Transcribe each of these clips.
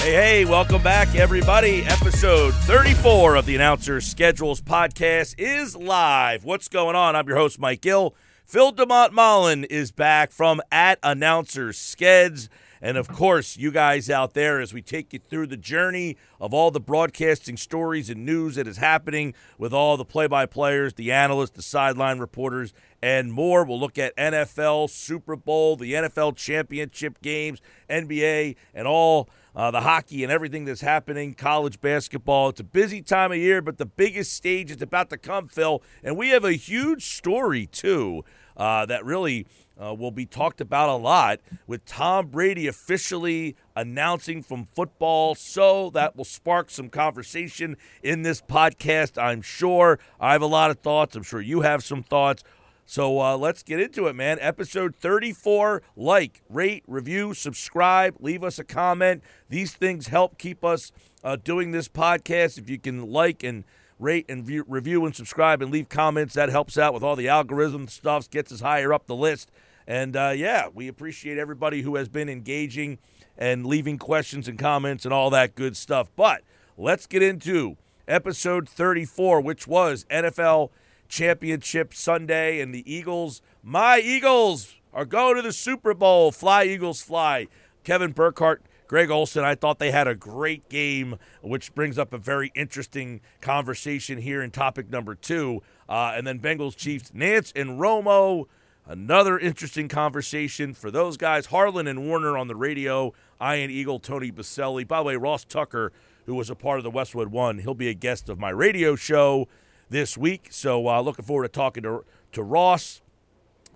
Hey, hey, welcome back, everybody. Episode 34 of the Announcer Schedules podcast is live. What's going on? I'm your host, Mike Gill. Phil DeMont Mullen is back from at Announcer Skeds. And of course, you guys out there, as we take you through the journey of all the broadcasting stories and news that is happening with all the play by players, the analysts, the sideline reporters, and more. We'll look at NFL, Super Bowl, the NFL championship games, NBA, and all uh, the hockey and everything that's happening, college basketball. It's a busy time of year, but the biggest stage is about to come, Phil. And we have a huge story, too, uh, that really uh, will be talked about a lot with Tom Brady officially announcing from football. So that will spark some conversation in this podcast, I'm sure. I have a lot of thoughts. I'm sure you have some thoughts. So uh, let's get into it, man. Episode 34. Like, rate, review, subscribe, leave us a comment. These things help keep us uh, doing this podcast. If you can like and rate and view, review and subscribe and leave comments, that helps out with all the algorithm stuff, gets us higher up the list. And uh, yeah, we appreciate everybody who has been engaging and leaving questions and comments and all that good stuff. But let's get into episode 34, which was NFL Championship Sunday, and the Eagles, my Eagles, are going to the Super Bowl. Fly, Eagles, fly. Kevin Burkhardt, Greg Olsen, I thought they had a great game, which brings up a very interesting conversation here in topic number two. Uh, and then Bengals Chiefs, Nantz and Romo. Another interesting conversation for those guys. Harlan and Warner on the radio. Ian Eagle, Tony Boselli. By the way, Ross Tucker, who was a part of the Westwood One, he'll be a guest of my radio show this week. So uh, looking forward to talking to to Ross.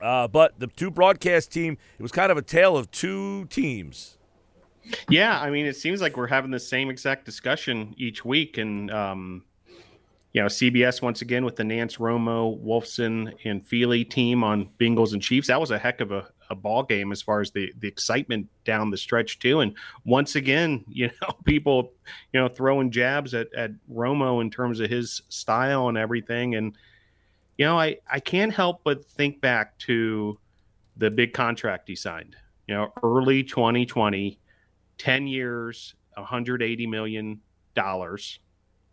Uh, but the two broadcast team, it was kind of a tale of two teams. Yeah, I mean, it seems like we're having the same exact discussion each week, and um, you know, CBS once again with the Nantz Romo, Wolfson, and Feely team on Bengals and Chiefs. That was a heck of a, a ball game as far as the the excitement down the stretch too. And once again, you know, people, you know, throwing jabs at at Romo in terms of his style and everything. And you know, I I can't help but think back to the big contract he signed. You know, early 2020 10 years, 180 million dollars.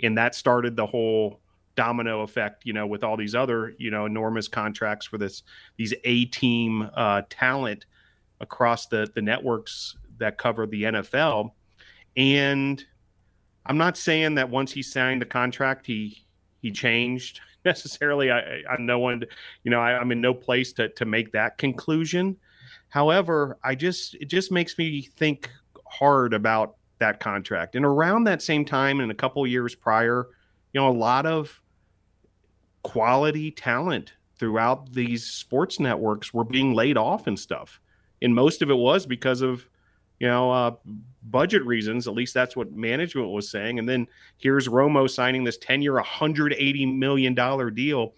And that started the whole domino effect, you know, with all these other, you know, enormous contracts for this these A team uh, talent across the the networks that cover the NFL. And I'm not saying that once he signed the contract, he he changed necessarily. I, I'm no one, you know, I, I'm in no place to to make that conclusion. However, I just it just makes me think hard about that contract. And around that same time, and a couple years prior, you know, a lot of quality talent throughout these sports networks were being laid off and stuff. And most of it was because of, you know, uh, budget reasons. At least that's what management was saying. And then here's Romo signing this 10 year, $180 million deal.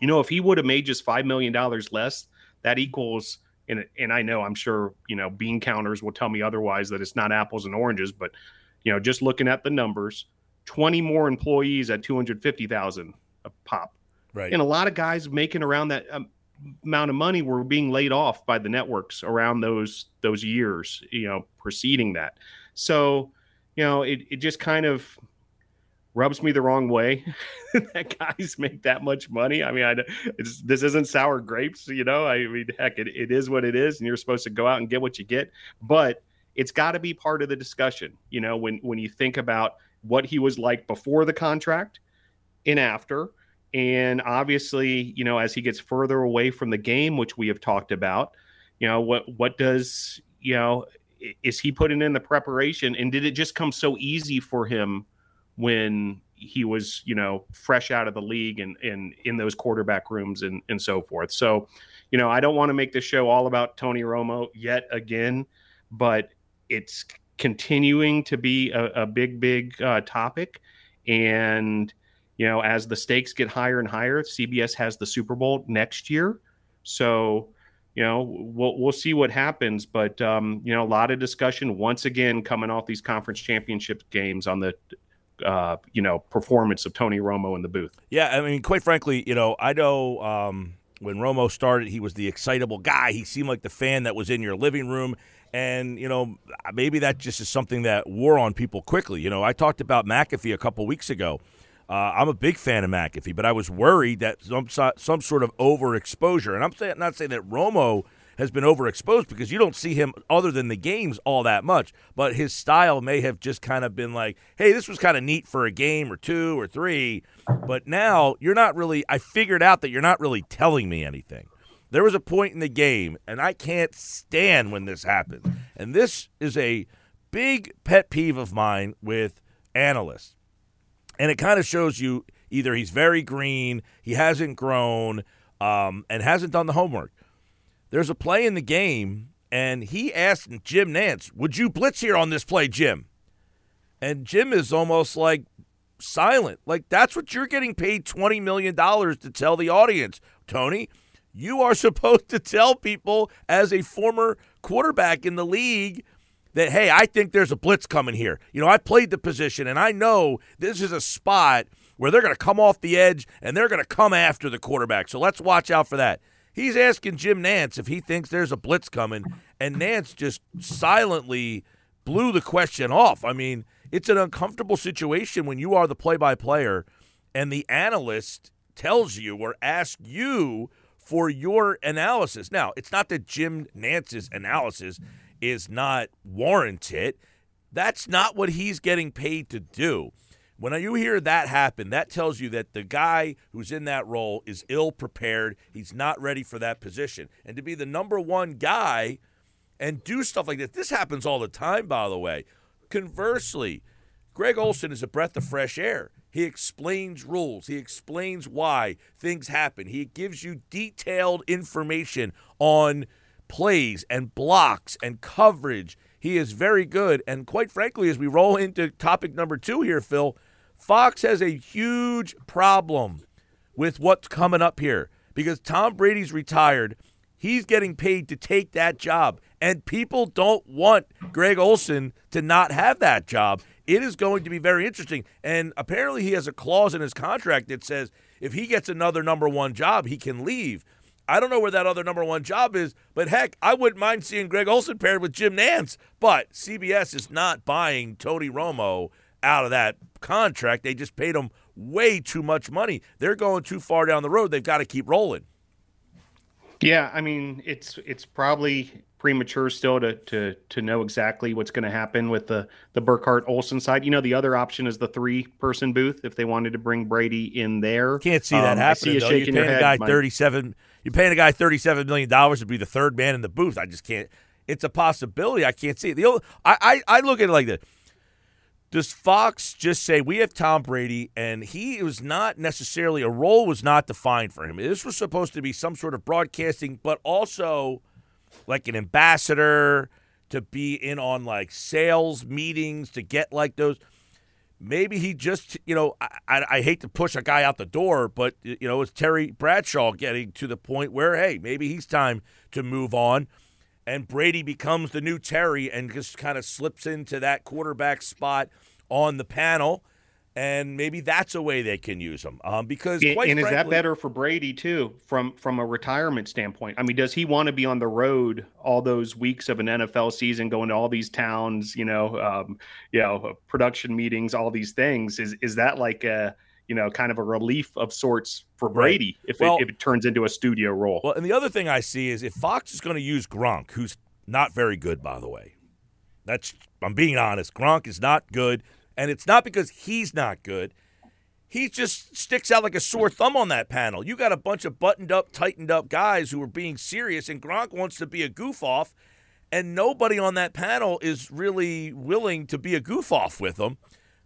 You know, if he would have made just $5 million less, that equals and and I know I'm sure you know bean counters will tell me otherwise that it's not apples and oranges, but you know just looking at the numbers, 20 more employees at 250,000 a pop, right? And a lot of guys making around that um, amount of money were being laid off by the networks around those those years, you know, preceding that. So you know, it it just kind of rubs me the wrong way that guys make that much money. I mean, I, this isn't sour grapes, you know. I mean, heck, it, it is what it is, and you're supposed to go out and get what you get. But it's got to be part of the discussion, you know, when when you think about what he was like before the contract and after, and obviously, you know, as he gets further away from the game, which we have talked about, you know, what what does you know is he putting in the preparation, and did it just come so easy for him? When he was, you know, fresh out of the league and, and in those quarterback rooms and, and so forth. So, you know, I don't want to make this show all about Tony Romo yet again, but it's continuing to be a, a big, big uh, topic. And, you know, as the stakes get higher and higher, CBS has the Super Bowl next year. So, you know, we'll we'll see what happens. But um, you know, a lot of discussion once again coming off these conference championship games on the uh, you know, performance of Tony Romo in the booth. Yeah, I mean, quite frankly, you know, I know um, when Romo started, he was the excitable guy. He seemed like the fan that was in your living room. And, you know, maybe that just is something that wore on people quickly. You know, I talked about McAfee a couple weeks ago. Uh, I'm a big fan of McAfee, but I was worried that some some sort of overexposure, and I'm saying, not saying that Romo has been overexposed because you don't see him other than the games all that much. But his style may have just kind of been like, hey, this was kind of neat for a game or two or three. But now you're not really, I figured out that you're not really telling me anything. There was a point in the game, and I can't stand when this happens. And this is a big pet peeve of mine with analysts. And it kind of shows you either he's very green, he hasn't grown, um, and hasn't done the homework. There's a play in the game, and he asked Jim Nantz, Would you blitz here on this play, Jim? And Jim is almost like silent. Like, that's what you're getting paid $20 million to tell the audience, Tony. You are supposed to tell people as a former quarterback in the league that, hey, I think there's a blitz coming here. You know, I played the position, and I know this is a spot where they're going to come off the edge and they're going to come after the quarterback. So let's watch out for that. He's asking Jim Nantz if he thinks there's a blitz coming, and Nantz just silently blew the question off. I mean, it's an uncomfortable situation when you are the play by player and the analyst tells you or asks you for your analysis. Now, it's not that Jim Nantz's analysis is not warranted. That's not what he's getting paid to do. When you hear that happen, that tells you that the guy who's in that role is ill prepared. He's not ready for that position. And to be the number one guy and do stuff like this, this happens all the time, by the way. Conversely, Greg Olsen is a breath of fresh air. He explains rules, he explains why things happen, he gives you detailed information on plays and blocks and coverage. He is very good. And quite frankly, as we roll into topic number two here, Phil, Fox has a huge problem with what's coming up here because Tom Brady's retired. He's getting paid to take that job. And people don't want Greg Olsen to not have that job. It is going to be very interesting. And apparently, he has a clause in his contract that says if he gets another number one job, he can leave. I don't know where that other number one job is, but heck, I wouldn't mind seeing Greg Olsen paired with Jim Nantz. But CBS is not buying Tony Romo out of that contract. They just paid him way too much money. They're going too far down the road. They've got to keep rolling. Yeah, I mean, it's it's probably premature still to to to know exactly what's going to happen with the the Burkhardt Olsen side. You know, the other option is the three person booth if they wanted to bring Brady in there. Can't see that um, happening. I see You're paying a guy thirty seven. You're paying a guy thirty seven million dollars to be the third man in the booth. I just can't. It's a possibility. I can't see it. The old, I, I I look at it like this. Does Fox just say we have Tom Brady and he was not necessarily a role was not defined for him? This was supposed to be some sort of broadcasting, but also like an ambassador to be in on like sales meetings to get like those. maybe he just, you know, I, I, I, hate to push a guy out the door, but, you know, it's Terry Bradshaw getting to the point where, hey, maybe he's time to move on. And Brady becomes the new Terry and just kind of slips into that quarterback spot on the panel and maybe that's a way they can use him. Um, because and, and is that better for Brady too, from from a retirement standpoint? I mean, does he want to be on the road all those weeks of an NFL season, going to all these towns, you know, um, you know, production meetings, all these things? Is is that like a you know, kind of a relief of sorts for Brady right. if, well, it, if it turns into a studio role? Well, and the other thing I see is if Fox is going to use Gronk, who's not very good, by the way. That's I'm being honest. Gronk is not good. And it's not because he's not good. He just sticks out like a sore thumb on that panel. You got a bunch of buttoned up, tightened up guys who are being serious, and Gronk wants to be a goof off, and nobody on that panel is really willing to be a goof off with them.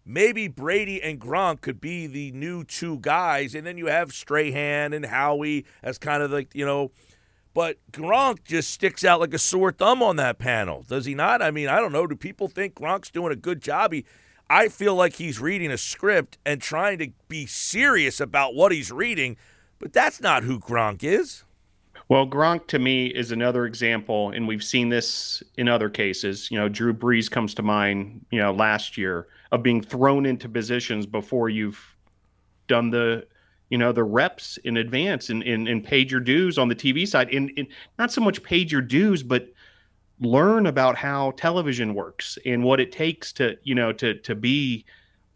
Maybe Brady and Gronk could be the new two guys, and then you have Strahan and Howie as kind of like, you know, but Gronk just sticks out like a sore thumb on that panel, does he not? I mean, I don't know. Do people think Gronk's doing a good job? He I feel like he's reading a script and trying to be serious about what he's reading, but that's not who Gronk is. Well, Gronk to me is another example, and we've seen this in other cases. You know, Drew Brees comes to mind, you know, last year of being thrown into positions before you've done the, you know, the reps in advance and, and, and paid your dues on the TV side. And, and not so much paid your dues, but – learn about how television works and what it takes to you know to to be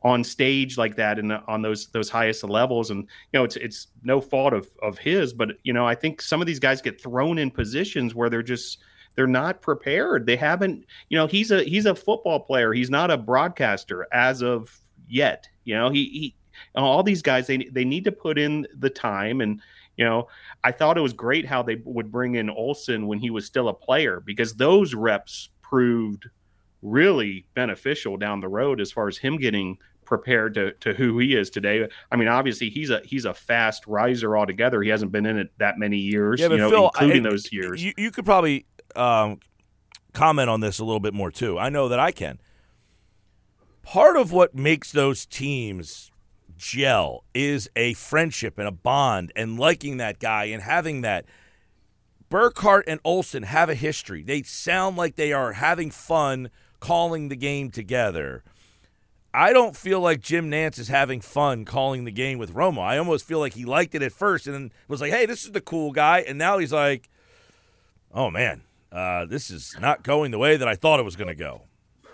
on stage like that and on those those highest levels and you know it's it's no fault of of his but you know I think some of these guys get thrown in positions where they're just they're not prepared they haven't you know he's a he's a football player he's not a broadcaster as of yet you know he, he all these guys they they need to put in the time and you know, I thought it was great how they would bring in Olsen when he was still a player because those reps proved really beneficial down the road as far as him getting prepared to, to who he is today. I mean, obviously he's a he's a fast riser altogether. He hasn't been in it that many years, yeah, you know, Phil, including I, those years. You, you could probably um, comment on this a little bit more too. I know that I can. Part of what makes those teams gel is a friendship and a bond and liking that guy and having that. Burkhardt and Olsen have a history. They sound like they are having fun calling the game together. I don't feel like Jim Nantz is having fun calling the game with Romo. I almost feel like he liked it at first and was like, hey, this is the cool guy. And now he's like, oh, man, uh, this is not going the way that I thought it was going to go.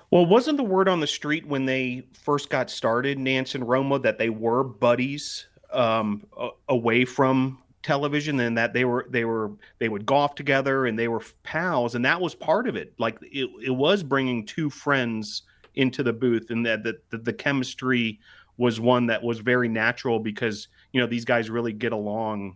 Well, wasn't the word on the street when they first got started, Nantz and Romo, that they were buddies um, away from television and that they were they were they would golf together and they were pals and that was part of it like it, it was bringing two friends into the booth and that the, the, the chemistry was one that was very natural because you know these guys really get along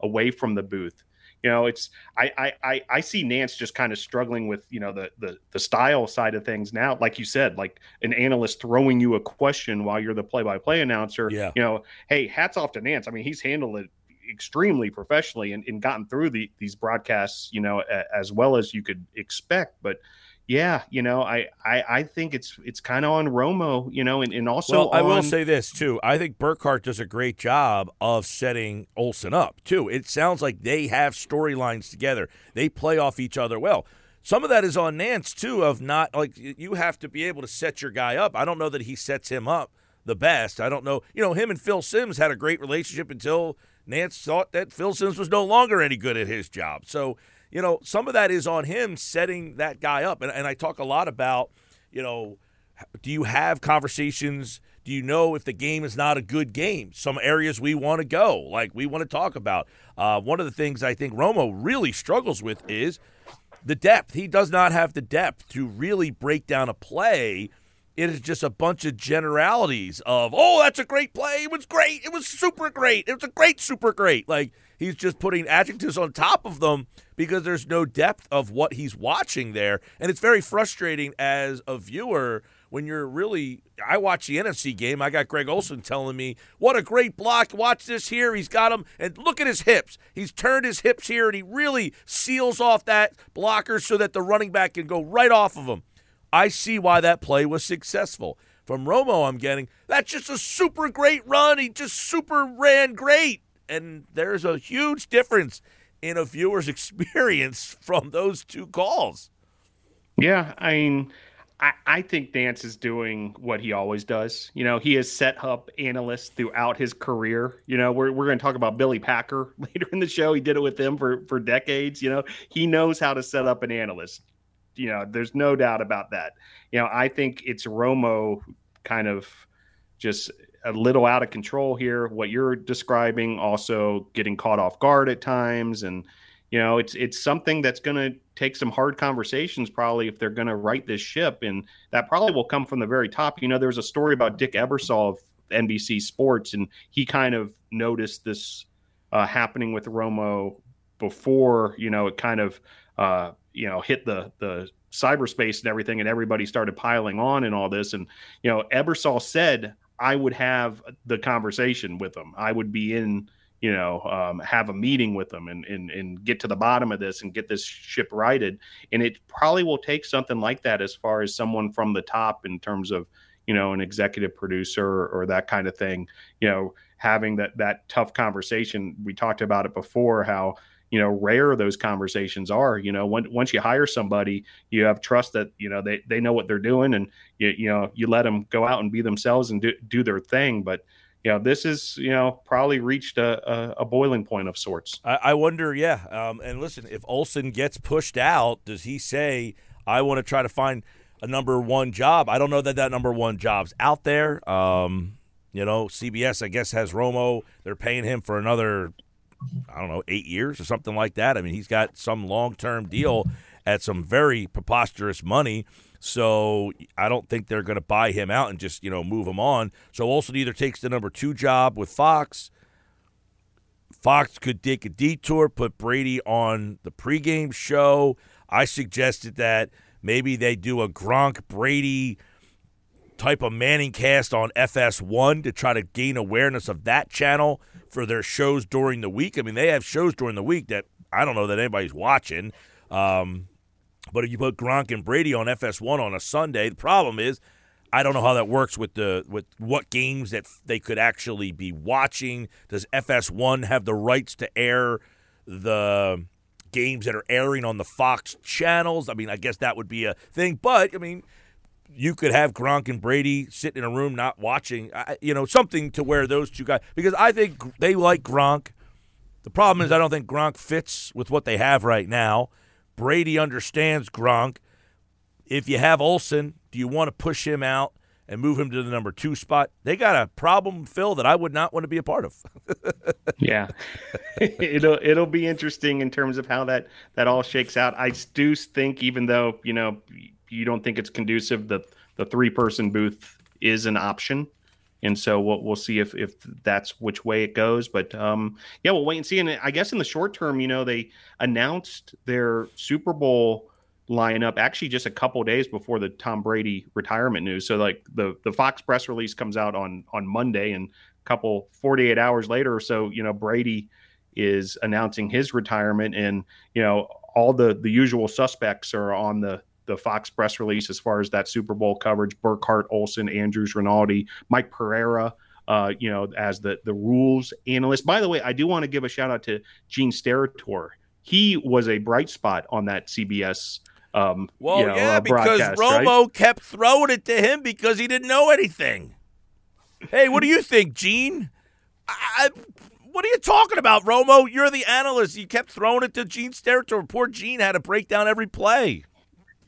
away from the booth you know, it's I I I see Nantz just kind of struggling with you know the the the style side of things now. Like you said, like an analyst throwing you a question while you're the play-by-play announcer. Yeah. You know, hey, hats off to Nantz. I mean, he's handled it extremely professionally and, and gotten through the, these broadcasts, you know, a, as well as you could expect. But yeah, you know, I I, I think it's it's kind of on Romo, you know, and, and also well, I will say this too. I think Burkhardt does a great job of setting Olsen up too. It sounds like they have storylines together. They play off each other well. Some of that is on Nantz too, of not like you have to be able to set your guy up. I don't know that he sets him up the best. I don't know. You know, him and Phil Simms had a great relationship until Nantz thought that Phil Simms was no longer any good at his job. So you know, some of that is on him setting that guy up. And, and I talk a lot about, you know, do you have conversations? Do you know if the game is not a good game? Some areas we want to go, like we want to talk about. Uh, one of the things I think Romo really struggles with is the depth. He does not have the depth to really break down a play. It is just a bunch of generalities of, oh, that's a great play. It was great. It was super great. It was a great, super great. Like he's just putting adjectives on top of them because there's no depth of what he's watching there. And it's very frustrating as a viewer when you're really. I watch the NFC game. I got Greg Olsen telling me, what a great block. Watch this here. He's got him. And look at his hips. He's turned his hips here and he really seals off that blocker so that the running back can go right off of him. I see why that play was successful. From Romo, I'm getting that's just a super great run. He just super ran great. And there's a huge difference in a viewer's experience from those two calls. Yeah, I mean, I, I think Nantz is doing what he always does. You know, he has set up analysts throughout his career. You know, we're, we're going to talk about Billy Packer later in the show. He did it with them for, for decades. You know, he knows how to set up an analyst. You know, there's no doubt about that. You know, I think it's Romo kind of just a little out of control here. What you're describing, also getting caught off guard at times, and you know, it's it's something that's going to take some hard conversations probably if they're going to right this ship, and that probably will come from the very top. You know, there's a story about Dick Ebersol of NBC Sports, and he kind of noticed this uh, happening with Romo before you know it kind of uh, you know hit the the cyberspace and everything, and everybody started piling on and all this. And you know, Ebersol said I would have the conversation with them. I would be in you know, um, have a meeting with them and, and and get to the bottom of this and get this ship righted. And it probably will take something like that as far as someone from the top in terms of, you know, an executive producer or, or that kind of thing. You know, having that that tough conversation. We talked about it before how you know rare those conversations are you know when, once you hire somebody you have trust that you know they, they know what they're doing and you, you know you let them go out and be themselves and do, do their thing but you know, this is you know probably reached a, a, a boiling point of sorts. I, I wonder, yeah. Um, and listen, if olsen gets pushed out, does he say, "I want to try to find a number one job"? I don't know that that number one job's out there. Um, you know, CBS, I guess, has Romo. They're paying him for another, I don't know, eight years or something like that. I mean, he's got some long term deal at some very preposterous money. So I don't think they're going to buy him out and just, you know, move him on. So Olsen either takes the number two job with Fox. Fox could take a detour, put Brady on the pregame show. I suggested that maybe they do a Gronk Brady type of Manning cast on FS1 to try to gain awareness of that channel for their shows during the week. I mean, they have shows during the week that I don't know that anybody's watching. Um, but if you put Gronk and Brady on FS1 on a Sunday, the problem is I don't know how that works with the with what games that they could actually be watching. Does FS1 have the rights to air the games that are airing on the Fox channels? I mean, I guess that would be a thing, but I mean, you could have Gronk and Brady sitting in a room not watching, you know, something to where those two guys because I think they like Gronk. The problem is I don't think Gronk fits with what they have right now. Brady understands Gronk. If you have Olsen, do you want to push him out and move him to the number two spot? They got a problem, Phil, that I would not want to be a part of. yeah, it'll it'll be interesting in terms of how that that all shakes out. I do think, even though you know you don't think it's conducive, the the three person booth is an option and so we'll we'll see if if that's which way it goes. But um, yeah, we'll wait and see. And I guess in the short term, you know, they announced their Super Bowl lineup actually just a couple days before the Tom Brady retirement news. So like the the Fox press release comes out on on Monday, and a couple 48 hours later or so, you know, Brady is announcing his retirement, and you know all the the usual suspects are on the the Fox press release as far as that Super Bowl coverage. Burkhardt, Olsen, Andrews, Rinaldi, Mike Pereira, uh, you know, as the the rules analyst. By the way, I do want to give a shout out to Gene Steratore. He was a bright spot on that CBS. Um, well, you know, yeah, uh, because Romo right? kept throwing it to him because he didn't know anything. Hey, what do you think, Gene? I, what are you talking about, Romo? You're the analyst. You kept throwing it to Gene Steratore. Poor Gene had to break down every play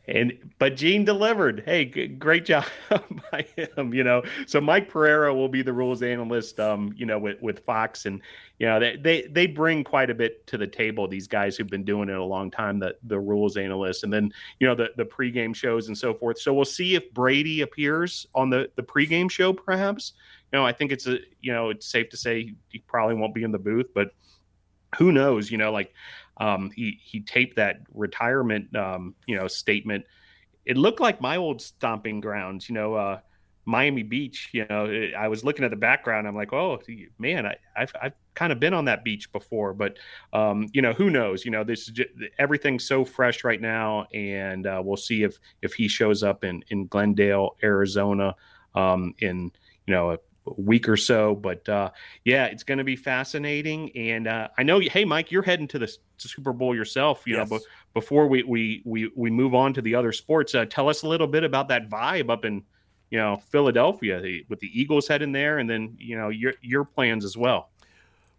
and but Gene delivered. Hey, g- great job by him. You know, so Mike Pereira will be the rules analyst. Um, you know, with with Fox, and you know they they they bring quite a bit to the table. These guys who've been doing it a long time. The the rules analysts, and then you know the the pregame shows and so forth. So we'll see if Brady appears on the the pregame show. Perhaps you know I think it's a you know it's safe to say he probably won't be in the booth, but who knows? You know, like um, he he taped that retirement um, you know statement. It looked like my old stomping grounds. You know, uh, Miami Beach. You know, it, I was looking at the background. I'm like, oh man, I, have I've kind of been on that beach before, but um, you know, who knows? You know, this just, everything's so fresh right now, and uh, we'll see if if he shows up in in Glendale, Arizona. um, in you know a week or so. But uh, yeah, it's going to be fascinating. And uh, I know, hey, Mike, you're heading to the Super Bowl yourself. You yes. know, but before we, we we we move on to the other sports, uh, tell us a little bit about that vibe up in you know Philadelphia the, with the Eagles heading there, and then you know your your plans as well.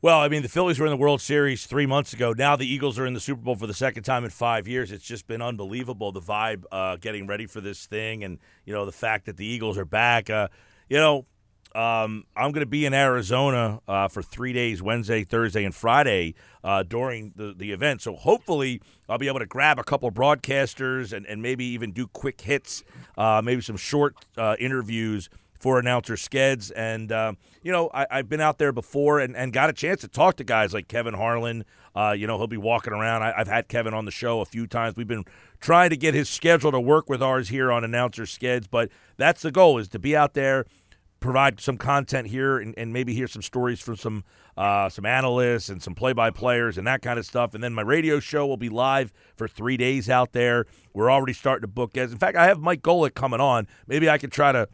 Well, I mean, the Phillies were in the World Series three months ago. Now the Eagles are in the Super Bowl for the second time in five years. It's just been unbelievable the vibe uh, getting ready for this thing, and you know the fact that the Eagles are back. Uh, you know, um, I'm going to be in Arizona uh, for three days Wednesday, Thursday, and Friday uh, during the, the event. So hopefully, I'll be able to grab a couple broadcasters and, and maybe even do quick hits, uh, maybe some short uh, interviews for announcer Skeds. And, uh, you know, I, have been out there before and, and got a chance to talk to guys like Kevin Harlan. Uh, you know, he'll be walking around. I, have had Kevin on the show a few times. We've been trying to get his schedule to work with ours here on announcer Skeds, but that's the goal is to be out there – provide some content here and, and maybe hear some stories from some uh, some analysts and some play-by players and that kind of stuff. And then my radio show will be live for three days out there. We're already starting to book guests. In fact, I have Mike Golic coming on. Maybe I could try to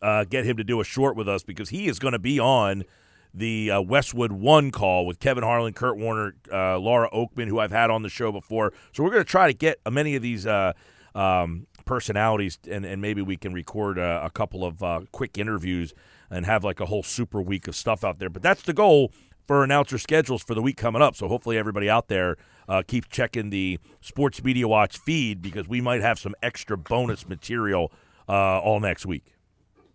uh, get him to do a short with us because he is going to be on the uh, Westwood One call with Kevin Harlan, Kurt Warner, uh, Laura Okmin, who I've had on the show before. So we're going to try to get many of these uh, um, personalities, and, and maybe we can record a, a couple of uh, quick interviews and have like a whole super week of stuff out there. But that's the goal for announcer schedules for the week coming up. So hopefully everybody out there uh, keeps checking the Sports Media Watch feed because we might have some extra bonus material uh, all next week.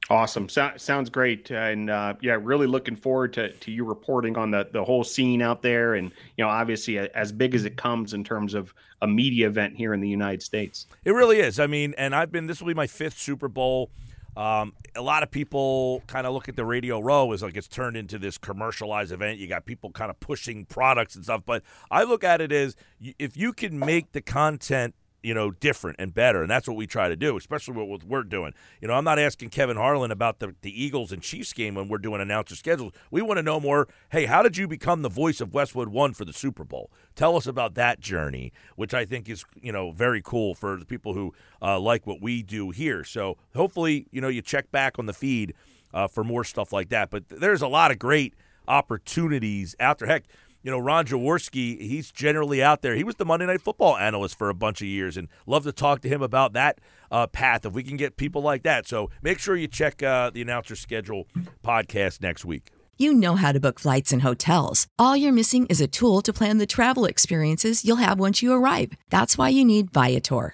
Awesome. So, sounds great. And uh, yeah, really looking forward to, to you reporting on the, the whole scene out there. And, you know, obviously as big as it comes in terms of a media event here in the United States. It really is. I mean, and I've been, this will be my fifth Super Bowl. Um, a lot of people kind of look at the Radio Row as like it's turned into this commercialized event. You got people kind of pushing products and stuff. But I look at it as if you can make the content you know, different and better. And that's what we try to do, especially what, what we're doing. You know, I'm not asking Kevin Harlan about the, the Eagles and Chiefs game when we're doing announcer schedules. We want to know more. Hey, how did you become the voice of Westwood One for the Super Bowl? Tell us about that journey, which I think is, you know, very cool for the people who uh, like what we do here. So hopefully, you know, you check back on the feed uh, for more stuff like that. But there's a lot of great opportunities out there. Heck, you know, Ron Jaworski, he's generally out there. He was the Monday Night Football analyst for a bunch of years, and love to talk to him about that uh, path if we can get people like that. So make sure you check uh, the announcer schedule podcast next week. You know how to book flights and hotels. All you're missing is a tool to plan the travel experiences you'll have once you arrive. That's why you need Viator.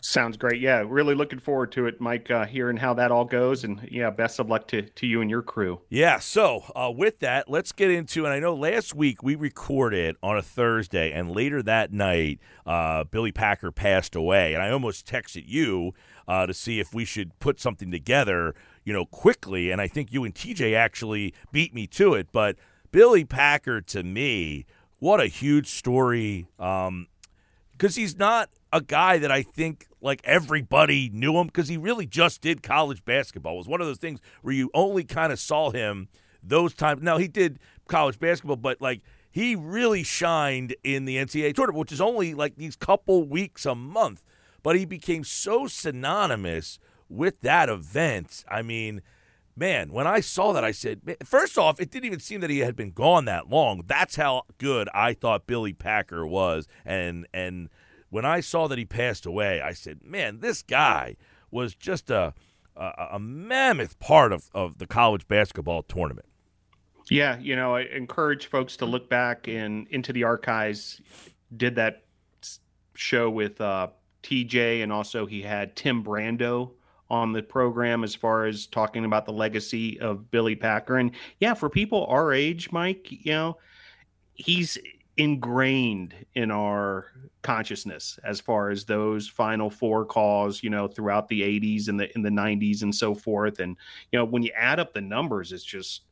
Sounds great. Yeah, really looking forward to it, Mike. Uh, hearing how that all goes, and yeah, best of luck to to you and your crew. Yeah. So uh, with that, let's get into. And I know last week we recorded on a Thursday, and later that night, uh, Billy Packer passed away, and I almost texted you uh, to see if we should put something together, you know, quickly. And I think you and TJ actually beat me to it. But Billy Packer, to me, what a huge story. Um, because he's not a guy that I think like everybody knew him because he really just did college basketball. It was one of those things where you only kind of saw him those times. Now he did college basketball, but like he really shined in the NCAA tournament, which is only like these couple weeks a month. But he became so synonymous with that event. I mean, man, when I saw that, I said, first off, it didn't even seem that he had been gone that long. That's how good I thought Billy Packer was, and and when I saw that he passed away, I said, man, this guy was just a, a, a mammoth part of, of the college basketball tournament. Yeah, you know, I encourage folks to look back and into the archives. Did that show with uh, TJ, and also he had Tim Brando on the program as far as talking about the legacy of Billy Packer. And yeah, for people our age, Mike, you know, he's ingrained in our consciousness as far as those final four calls you know throughout the 80s and the in the 90s and so forth and you know when you add up the numbers it's just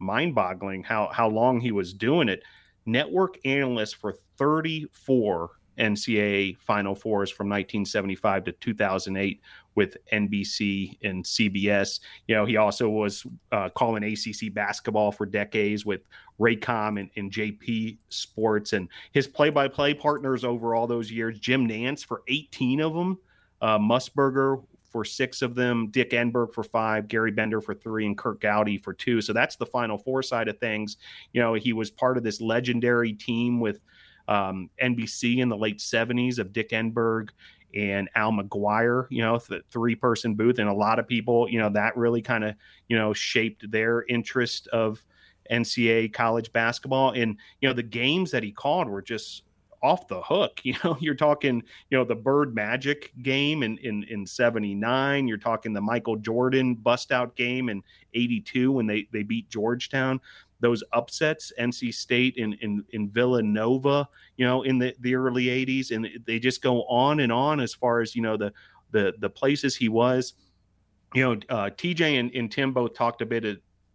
mind-boggling how how long he was doing it network analyst for 34 NCAA Final Fours from 1975 to 2008 with NBC and CBS. You know, he also was uh, calling ACC basketball for decades with Raycom and, and JP Sports, and his play-by-play partners over all those years. Jim Nantz for 18 of them, uh, Musburger for six of them, Dick Enberg for five, Gary Bender for three, and Curt Gowdy for two. So that's the Final Four side of things. You know, he was part of this legendary team with um, NBC in the late 70s of Dick Enberg and Al McGuire, you know, the three person booth. And a lot of people, you know, that really kind of, you know, shaped their interest of NCAA college basketball. And, you know, the games that he called were just off the hook. You know, you're talking, you know, the Bird Magic game in in, in 79. You're talking the Michael Jordan bust out game in 82 when they they beat Georgetown those upsets, NC State in, in, in Villanova, you know, in the, the early 80s. And they just go on and on as far as, you know, the, the, the places he was. You know, uh, TJ and, and Tim both talked a bit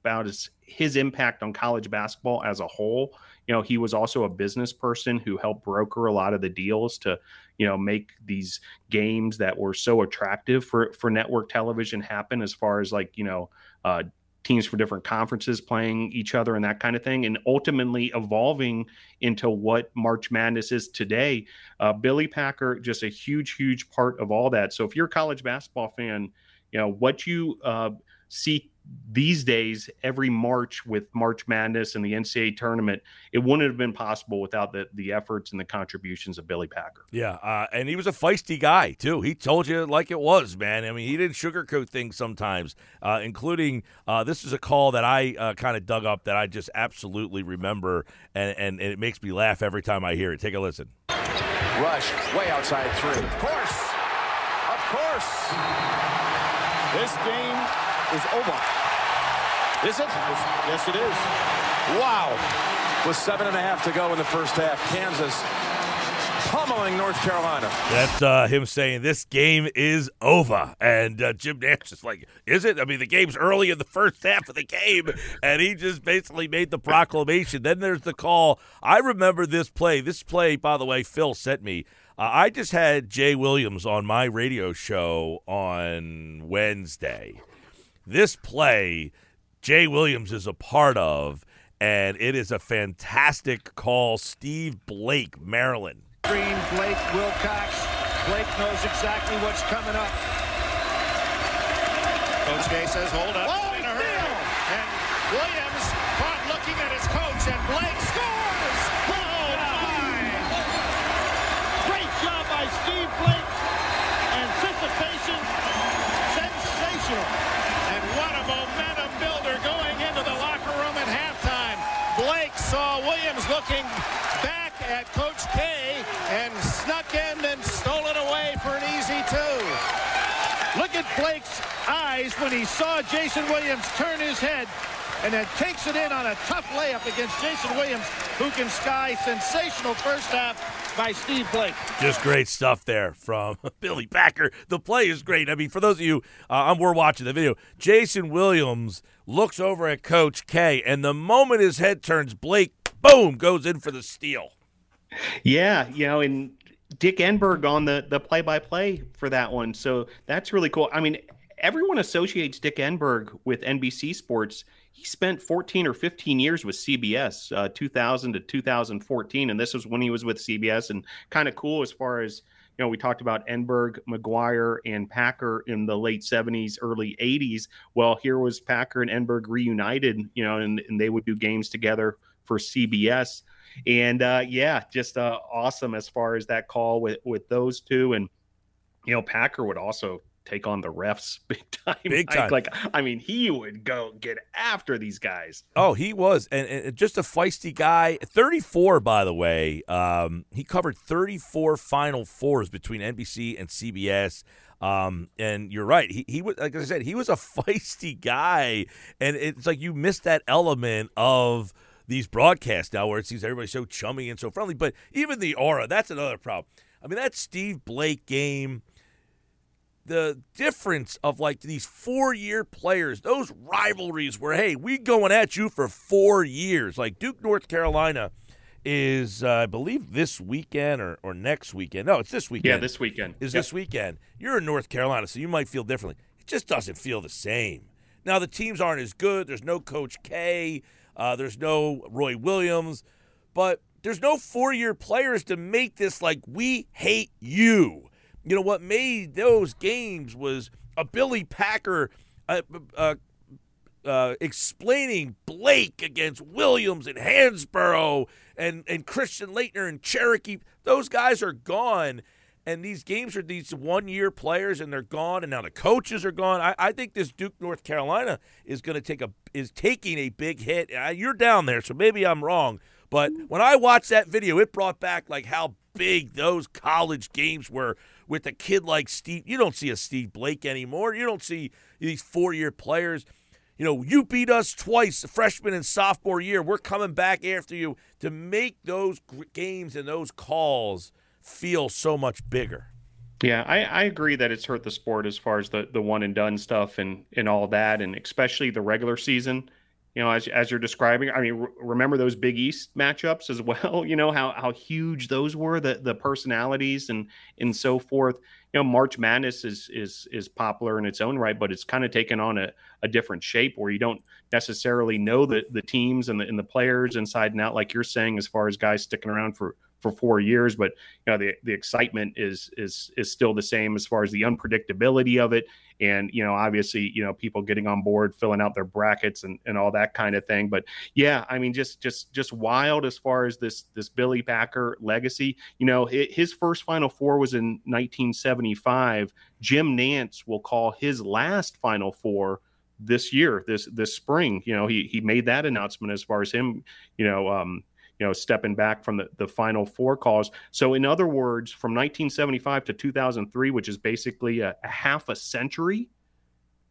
about his, his impact on college basketball as a whole. You know, he was also a business person who helped broker a lot of the deals to, you know, make these games that were so attractive for, for network television happen as far as like, you know, uh, teams for different conferences playing each other and that kind of thing, and ultimately evolving into what March Madness is today. Uh, Billy Packer, just a huge, huge part of all that. So if you're a college basketball fan, you know what you uh, see these days every March with March Madness and the NCAA tournament, it wouldn't have been possible without the the efforts and the contributions of Billy Packer. Yeah, uh, and he was a feisty guy too. He told you like it was, man. I mean, he didn't sugarcoat things sometimes, uh, including uh, this is a call that I uh, kind of dug up that I just absolutely remember, and, and, and it makes me laugh every time I hear it. Take a listen. Rush way outside three. Of course, of course, this game is over. Is it? Yes, it is. Wow. With seven and a half to go in the first half, Kansas pummeling North Carolina. That's uh, him saying this game is over, and uh, Jim Nantz is like, "Is it?" I mean, the game's early in the first half of the game, and he just basically made the proclamation. Then there's the call. I remember this play. This play, by the way, Phil sent me. Uh, I just had Jay Williams on my radio show on Wednesday this play, Jay Williams is a part of, and it is a fantastic call. Steve Blake, Maryland. Green, Blake, Wilcox. Blake knows exactly what's coming up. Coach K says, hold up. Oh, in a hurry. And Williams caught looking at his coach, and Blake scores! Oh, my! Great job by Steve Blake. Anticipation, sensational. Back at Coach K and snuck in and stole it away for an easy two. Look at Blake's eyes when he saw Jason Williams turn his head and then takes it in on a tough layup against Jason Williams, who can sky sensational first half by Steve Blake. Just great stuff there from Billy Packer. The play is great. I mean, for those of you, uh, we're watching the video. Jason Williams looks over at Coach K, and the moment his head turns, Blake boom, goes in for the steal. Yeah, you know, and Dick Enberg on the the play by play for that one. So that's really cool. I mean, everyone associates Dick Enberg with NBC Sports. He spent 14 or 15 years with CBS, uh, 2000 to 2014, and this was when he was with CBS. And kind of cool as far as you know, we talked about Enberg, McGuire, and Packer in the late 70s, early 80s. Well, here was Packer and Enberg reunited, you know, and, and they would do games together for CBS. And uh, yeah, just uh, awesome as far as that call with with those two. And you know, Packer would also take on the refs big time. Big time. Like, I mean, he would go get after these guys. Oh, he was, and, and just a feisty guy. Thirty-four, by the way. Um, he covered thirty-four Final Fours between NBC and CBS. Um, and you're right. He, he was, like I said, he was a feisty guy, and it's like you missed that element of these broadcasts now where it seems everybody's so chummy and so friendly. But even the aura, that's another problem. I mean, that Steve Blake game, the difference of like these four year players, those rivalries where, hey, we going at you for four years. Like Duke, North Carolina is, uh, I believe, this weekend or, or next weekend. No, it's this weekend. Yeah, this weekend. Is Yep. this weekend. You're in North Carolina, so you might feel differently. It just doesn't feel the same. Now, the teams aren't as good. There's no Coach K, uh, there's no Roy Williams, but there's no four year players to make this like, we hate you. You know, what made those games was a Billy Packer. Uh, uh, uh, explaining Blake against Williams and Hansbrough and, and Christian Laettner and Cherokee. Those guys are gone. And these games are these one year players and they're gone and now the coaches are gone. I, I think this Duke North Carolina is gonna take a is taking a big hit. You're down there, so maybe I'm wrong. But when I watched that video, it brought back like how big those college games were with a kid like Steve. You don't see a Steve Blake anymore. You don't see these four year players you know, you beat us twice, freshman and sophomore year. We're coming back after you to make those games and those calls feel so much bigger. Yeah, I, I agree that it's hurt the sport as far as the, the one and done stuff and, and all that, and especially the regular season. You know, as, as you're describing, I mean, re- remember those Big East matchups as well. You know how how huge those were, the the personalities and and so forth. You know, March Madness is is is popular in its own right, but it's kind of taken on a, a different shape where you don't necessarily know the the teams and the and the players inside and out, like you're saying, as far as guys sticking around for for four years. But you know, the the excitement is is is still the same as far as the unpredictability of it, and you know, obviously, you know, people getting on board, filling out their brackets and and all that kind of thing. But yeah, I mean, just just just wild as far as this this Billy Packer legacy. You know, his first Final Four was in 1975. Jim Nantz will call his last Final Four this year, this this spring. You know, he he made that announcement as far as him, you know, um, know, stepping back from the, the final four calls. So, in other words, from 1975 to 2003, which is basically a, a half a century,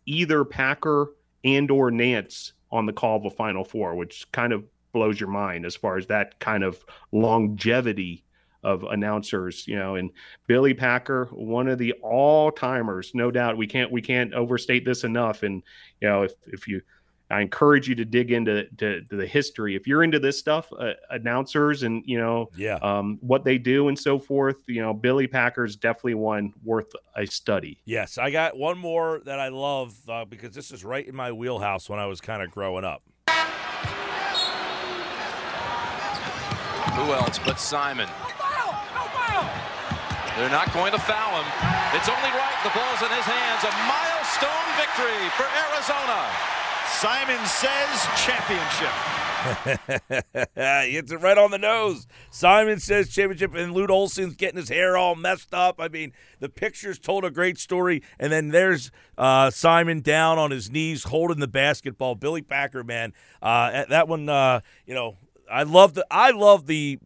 either Packer and or Nantz on the call of a final four, which kind of blows your mind as far as that kind of longevity of announcers, you know, and Billy Packer, one of the all timers, no doubt. We can't we can't overstate this enough. And you know, if if you I encourage you to dig into to, to the history. If you're into this stuff, uh, announcers and you know Yeah. um, what they do and so forth, you know, Billy Packer's definitely one worth a study. Yes, I got one more that I love uh, because this is right in my wheelhouse when I was kind of growing up. Who else but Simon? They're not going to foul him. It's only right. The ball's in his hands. A milestone victory for Arizona. Simon says championship. he hits it right on the nose. Simon says championship, and Lute Olson's getting his hair all messed up. I mean, the pictures told a great story. And then there's uh, Simon down on his knees holding the basketball. Billy Packer, man, uh, that one, uh, you know, I love the I love the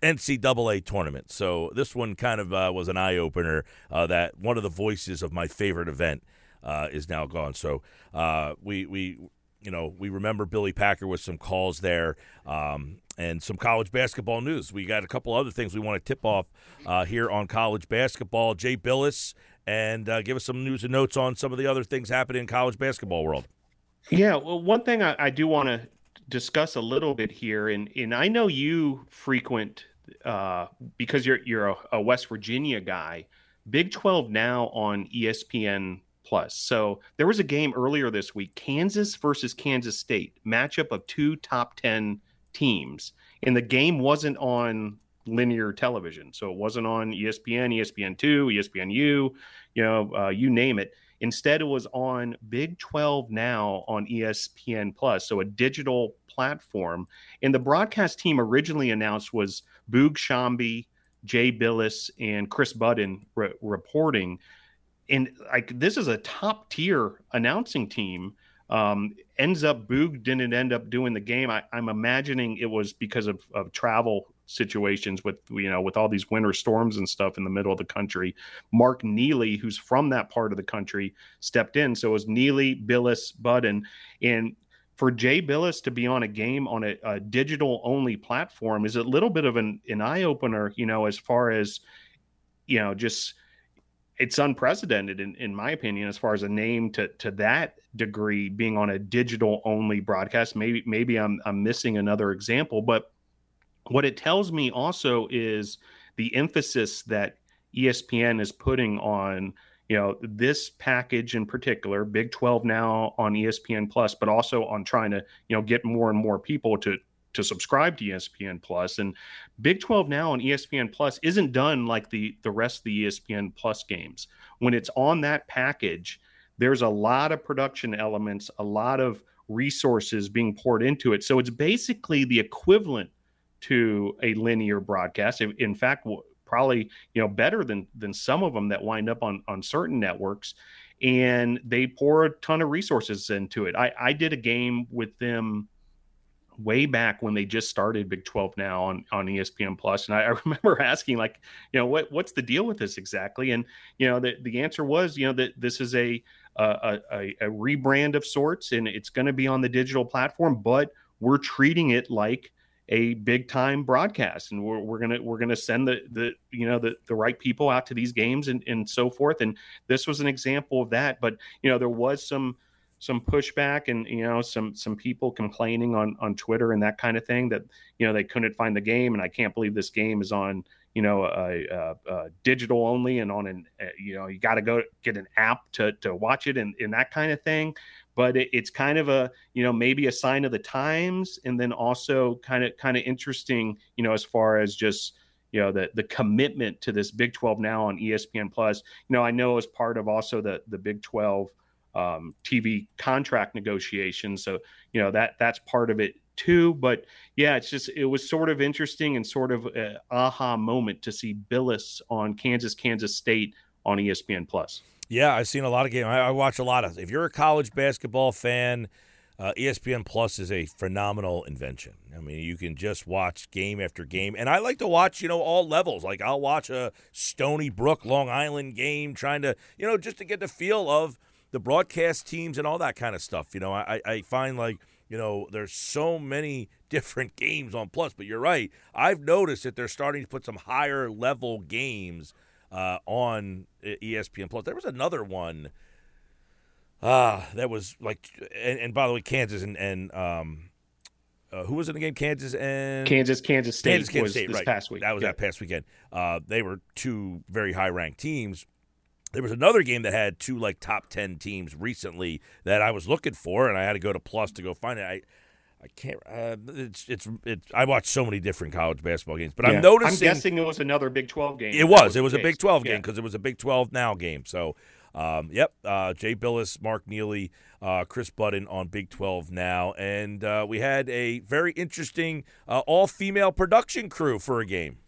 NCAA tournament. So this one kind of uh, was an eye opener. Uh, that one of the voices of my favorite event uh, is now gone. So uh, we we you know we remember Billy Packer with some calls there. Um, and some college basketball news. We got a couple other things we want to tip off uh, here on college basketball. Jay Bilas, and uh, give us some news and notes on some of the other things happening in college basketball world. Yeah, well, one thing I, I do want to discuss a little bit here, and and I know you frequent uh, because you're you're a, a West Virginia guy. Big Twelve now on ESPN Plus. So there was a game earlier this week, Kansas versus Kansas State, matchup of two top ten teams, and the game wasn't on linear television, so it wasn't on ESPN, ESPN two, ESPNU, you know, uh, you name it. Instead, it was on Big 12 now on ESPN Plus, so a digital platform. And the broadcast team originally announced was Boog Sciambi, Jay Bilas, and Chris Budden re- reporting. And like this is a top tier announcing team. Um, ends up Boog didn't end up doing the game. I, I'm imagining it was because of, of travel situations with you know with all these winter storms and stuff in the middle of the country. Mark Neely, who's from that part of the country, stepped in. So it was Neely, Bilas, Budden, and for Jay Bilas to be on a game on a, a digital only platform is a little bit of an, an eye opener, you know, as far as you know, just it's unprecedented in, in my opinion, as far as a name to to that degree being on a digital only broadcast. Maybe maybe I'm I'm missing another example, but what it tells me also is the emphasis that ESPN is putting on you know this package in particular big 12 now on espn plus but also on trying to you know get more and more people to to subscribe to espn plus and big 12 now on espn plus isn't done like the the rest of the espn plus games. When it's on that package there's a lot of production elements a lot of resources being poured into it. So it's basically the equivalent to a linear broadcast. In fact probably you know better than than some of them that wind up on on certain networks and they pour a ton of resources into it. I i did a game with them way back when they just started Big 12 now on, on ESPN Plus. And I, I, remember asking, like, you know, what what's the deal with this exactly? And you know, the, the answer was, you know, that this is a a, a, a rebrand of sorts, and it's going to be on the digital platform, but we're treating it like a big time broadcast and we're, we're gonna we're gonna send the the you know the, the right people out to these games and, and so forth and this was an example of that but you know there was some some pushback and you know some some people complaining on on twitter and that kind of thing that you know they couldn't find the game and i can't believe this game is on you know a, digital only and on an a, you know you got to go get an app to to watch it and, and that kind of thing but it, it's kind of a you know maybe a sign of the times and then also kind of kind of interesting you know as far as just you know the the commitment to this Big 12 now on ESPN Plus. You know, I know as part of also the the Big 12 um, TV contract negotiations. So you know that that's part of it too. But yeah, it's just it was sort of interesting and sort of a aha moment to see Bilas on Kansas Kansas State on ESPN Plus. Yeah, I've seen a lot of games. I, I watch a lot of. If you're a college basketball fan, uh, ESPN Plus is a phenomenal invention. I mean, you can just watch game after game, and I like to watch, you know, all levels. Like I'll watch a Stony Brook, Long Island game, trying to, you know, just to get the feel of the broadcast teams and all that kind of stuff. You know, I, I find like, you know, there's so many different games on Plus, but you're right. I've noticed that they're starting to put some higher level games uh, on ESPN Plus. There was another one uh, that was like, and, and by the way, Kansas and, and um, uh, who was in the game? Kansas and Kansas, Kansas State. Kansas, Kansas State, this right. past week. That was that past weekend. Uh, they were two very high ranked teams. There was another game that had two like top ten teams recently that I was looking for, and I had to go to Plus to go find it. I I can't. Uh, it's it's it's. I watched so many different college basketball games, but yeah. I'm noticing. I'm guessing it was another Big 12 game. It was. was it was a Big 12 game because yeah. it was a Big 12 now game. So, um, yep. Uh, Jay Bilas, Mark Neely, uh, Chris Budden on Big 12 now, and uh, we had a very interesting uh, all female production crew for a game.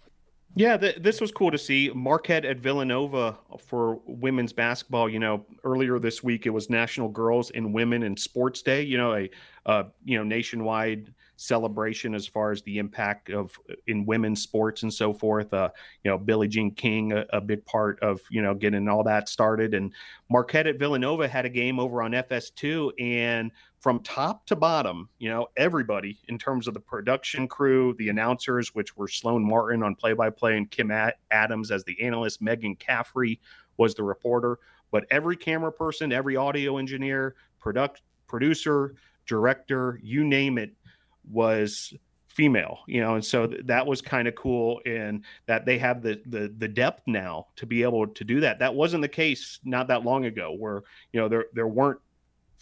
Yeah, th- this was cool to see. Marquette at Villanova for women's basketball. You know, earlier this week it was National Girls and Women in Sports Day. You know, a uh, you know nationwide celebration as far as the impact of in women's sports and so forth. Uh, you know, Billie Jean King, a, a, big part of you know getting all that started. And Marquette at Villanova had a game over on FS2, and from top to bottom, you know, everybody in terms of the production crew, the announcers, which were Sloan Martin on play by play and Kim Adams as the analyst, Megan Caffrey was the reporter. But every camera person, every audio engineer, product producer, director, you name it, was female you know and so th- that was kind of cool and that they have the, the the depth now to be able to do that that wasn't the case not that long ago where you know there there weren't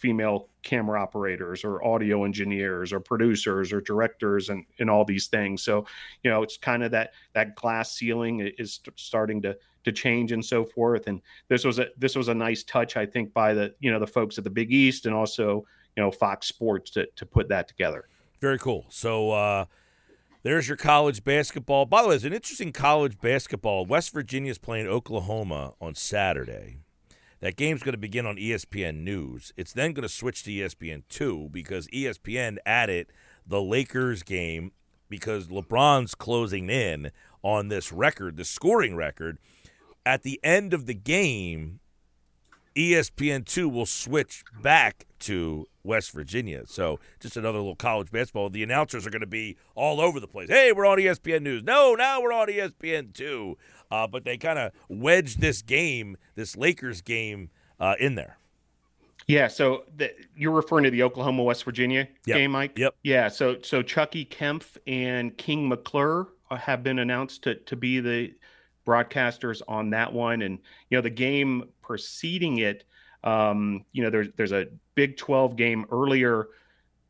female camera operators or audio engineers or producers or directors and, and all these things. So, you know, it's kind of that that glass ceiling is starting to to change and so forth. And this was a this was a nice touch, I think, by the you know the folks at the Big East and also you know Fox Sports to to put that together. Very cool. So. uh there's your college basketball. By the way, it's an interesting college basketball. West Virginia is playing Oklahoma on Saturday. That game's going to begin on ESPN News. It's then going to switch to ESPN 2 because ESPN added the Lakers game because LeBron's closing in on this record, the scoring record. At the end of the game, ESPN 2 will switch back to West Virginia. So just another little college basketball. The announcers are going to be all over the place. Hey, we're on ESPN News. No, now we're on ESPN 2. Uh, but they kind of wedged this game, this Lakers game, uh, in there. Yeah, so the, you're referring to the Oklahoma West Virginia yep. game, Mike. Yep. Yeah, so so Chucky Kempf and King McClure have been announced to to be the broadcasters on that one, and you know the game preceding it. Um, you know, there's there's a Big 12 game earlier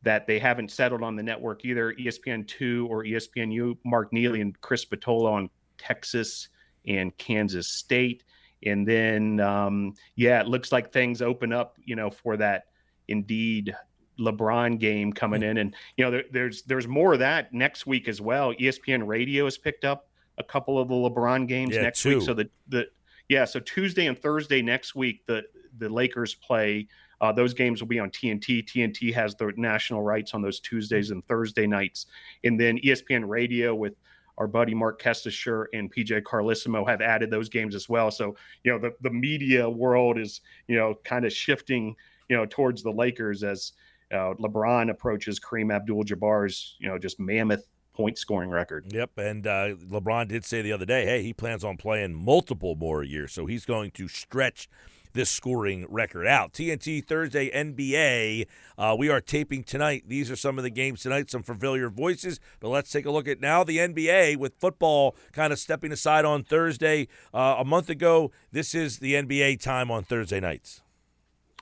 that they haven't settled on the network either. ESPN two or ESPNU. Mark Neely and Chris Spatola on Texas and Kansas State. And then, um, yeah, it looks like things open up, you know, for that indeed LeBron game coming in. And, you know, there, there's, there's more of that next week as well. ESPN radio has picked up a couple of the LeBron games yeah, next two. week. So the, the, yeah, so Tuesday and Thursday next week, the, the Lakers play. Uh, those games will be on TNT. TNT has the national rights on those Tuesdays and Thursday nights. And then ESPN radio with, our buddy Marc Kestecher and PJ Carlesimo have added those games as well. So, you know, the, the media world is, you know, kind of shifting, you know, towards the Lakers as uh, LeBron approaches Kareem Abdul Jabbar's, you know, just mammoth point scoring record. Yep. And uh, LeBron did say the other day, hey, he plans on playing multiple more years. So he's going to stretch this scoring record out. TNT Thursday NBA. Uh, we are taping tonight. These are some of the games tonight, some familiar voices, but let's take a look at now the NBA with football kind of stepping aside on Thursday. Uh, a month ago, this is the NBA time on Thursday nights.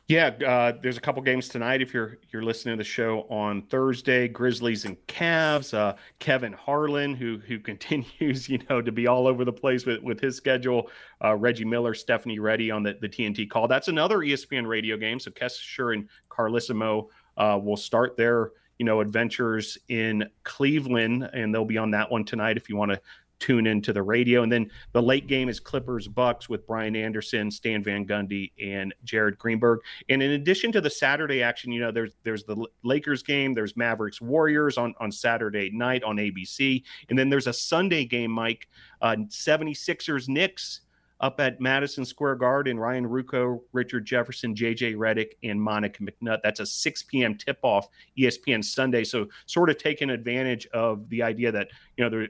Yeah, uh, there's a couple games tonight. If you're you're listening to the show on Thursday, Grizzlies and Cavs. Uh, Kevin Harlan, who who continues, you know, to be all over the place with with his schedule. Uh, Reggie Miller, Stephanie Ready on the, the TNT call. That's another ESPN radio game. So Kestecher and Carlesimo uh, will start their you know adventures in Cleveland, and they'll be on that one tonight. If you want to tune into the radio. And then the late game is Clippers Bucks with Brian Anderson, Stan Van Gundy, and Jared Greenberg. And in addition to the Saturday action, you know, there's there's the Lakers game, there's Mavericks Warriors on on Saturday night on ABC, and then there's a Sunday game, Mike, uh, 76ers Knicks up at Madison Square Garden. Ryan Ruocco, Richard Jefferson, JJ Redick, and Monica McNutt. That's a 6 p.m. tip off ESPN Sunday. So sort of taking advantage of the idea that you know there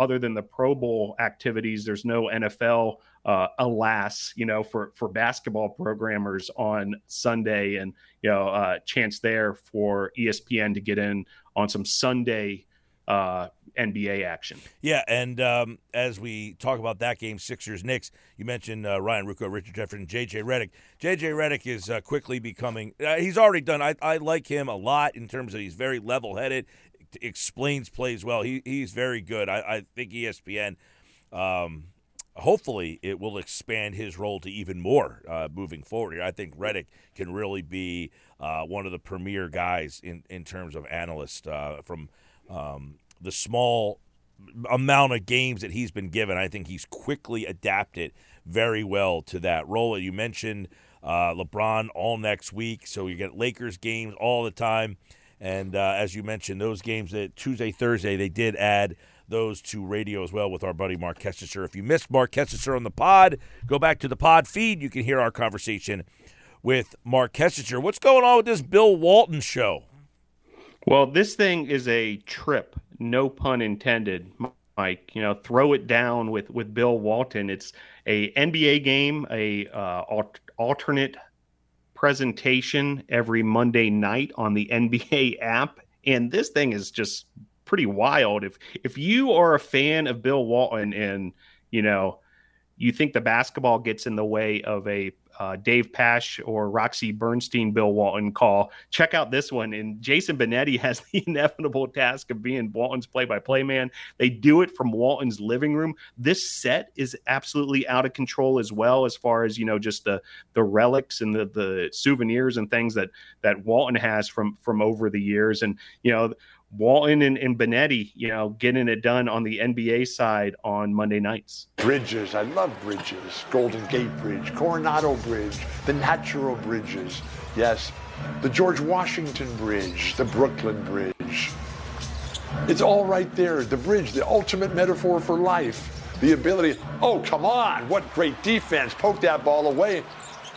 other than the Pro Bowl activities, there's no NFL, uh, alas, you know, for for basketball programmers on Sunday, and you know, uh, chance there for ESPN to get in on some Sunday uh, NBA action. Yeah, and um, as we talk about that game, Sixers Knicks, you mentioned uh, Ryan Ruocco, Richard Jefferson, JJ Redick. JJ Redick is uh, quickly becoming. Uh, he's already done. I, I like him a lot in terms of he's very level headed explains plays well. He he's very good. I, I think ESPN. Um, hopefully, it will expand his role to even more uh, moving forward. I think Redick can really be uh, one of the premier guys in in terms of analyst uh, from um, the small amount of games that he's been given. I think he's quickly adapted very well to that role. You mentioned uh, LeBron all next week, so you get Lakers games all the time. And uh, as you mentioned, those games that Tuesday, Thursday, they did add those to radio as well with our buddy Marc Kestecher. If you missed Marc Kestecher on the pod, go back to the pod feed. You can hear our conversation with Marc Kestecher. What's going on with this Bill Walton show? Well, this thing is a trip, no pun intended. Mike, you know, throw it down with with Bill Walton. It's a NBA game, a uh, alternate presentation every Monday night on the NBA app. And this thing is just pretty wild. If if you are a fan of Bill Walton and you know you think the basketball gets in the way of a uh, Dave Pasch or Roxy Bernstein Bill Walton call, check out this one. And Jason Benetti has the inevitable task of being Walton's play by play man. They do it from Walton's living room. This set is absolutely out of control as well, as far as, you know, just the the relics and the the souvenirs and things that that Walton has from from over the years. And, you know, Walton and, and Benetti, you know, getting it done on the NBA side on Monday nights. Bridges, I love bridges. Golden Gate Bridge, Coronado Bridge, the natural bridges. Yes, the George Washington Bridge, the Brooklyn Bridge. It's all right there. The bridge, the ultimate metaphor for life. The ability, oh, come on, what great defense. Poke that ball away.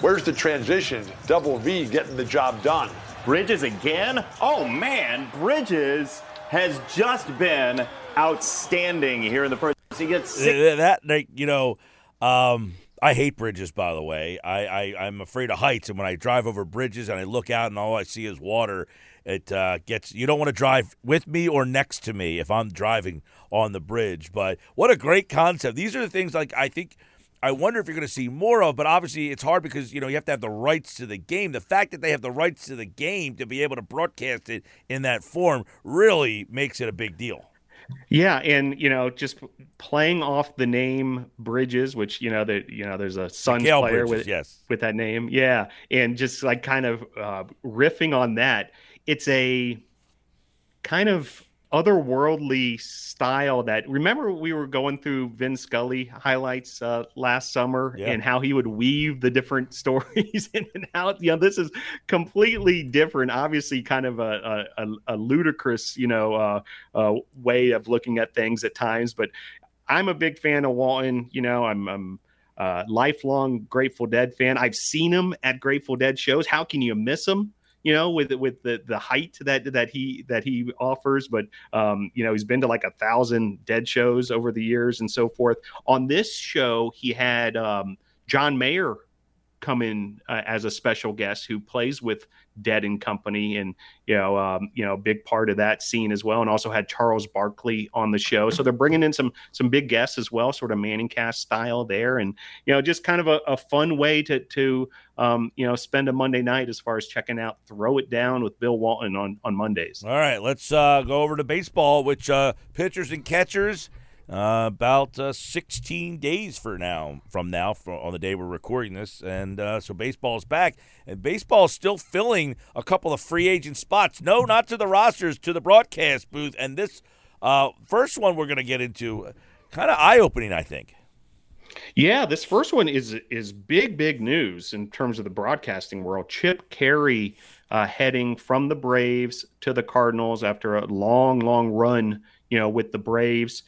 Where's the transition? Double V getting the job done. Bridges again? Oh man, Bridges has just been outstanding here in the first. He gets six- that, that you know. Um, I hate bridges, by the way. I, I I'm afraid of heights, and when I drive over bridges and I look out and all I see is water, it uh, gets. You don't want to drive with me or next to me if I'm driving on the bridge. But what a great concept! These are the things like I think. I wonder if you're going to see more of, but obviously it's hard because you know you have to have the rights to the game. The fact that they have the rights to the game to be able to broadcast it in that form really makes it a big deal. Yeah, and you know, just playing off the name Bridges, which you know that you know there's a Suns Mikal player Bridges, with yes. with that name, yeah, and just like kind of uh, riffing on that, it's a kind of otherworldly style that remember we were going through Vin Scully highlights uh, last summer Yeah. and how he would weave the different stories in and out. You know, this is completely different. Obviously, kind of a a, a, ludicrous, you know, uh, uh, way of looking at things at times. But I'm a big fan of Walton. You know, I'm. I'm uh, lifelong Grateful Dead fan. I've seen him at Grateful Dead shows. How can you miss him? You know, with with the the height that that he that he offers, but um, you know, he's been to like a thousand Dead shows over the years and so forth. On this show, he had um, John Mayer come in uh, as a special guest who plays with Dead and Company, and you know, um, you know, big part of that scene as well. And also had Charles Barkley on the show, so they're bringing in some some big guests as well, sort of Manning cast style there, and you know, just kind of a, a fun way to to um, you know spend a Monday night as far as checking out Throw It Down with Bill Walton on on Mondays. All right, let's uh, go over to baseball, which uh, pitchers and catchers uh, about uh, 16 days for now from now for, on the day we're recording this, and uh, so baseball is back, and baseball is still filling a couple of free agent spots. No, not to the rosters, to the broadcast booth, and this uh, first one we're going to get into, kind of eye opening, I think. Yeah, this first one is is big, big news in terms of the broadcasting world. Chip Caray uh, heading from the Braves to the Cardinals after a long, long run, you know, with the Braves.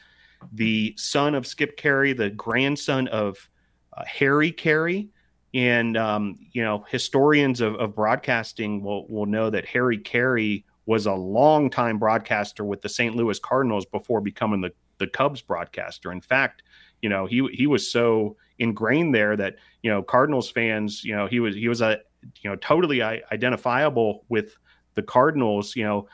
The son of Skip Caray, the grandson of uh, Harry Caray, and um, you know, historians of, of broadcasting will will know that Harry Caray was a longtime broadcaster with the St. Louis Cardinals before becoming the the Cubs broadcaster. In fact, you know he he was so ingrained there that you know Cardinals fans you know he was he was a you know totally identifiable with the Cardinals you know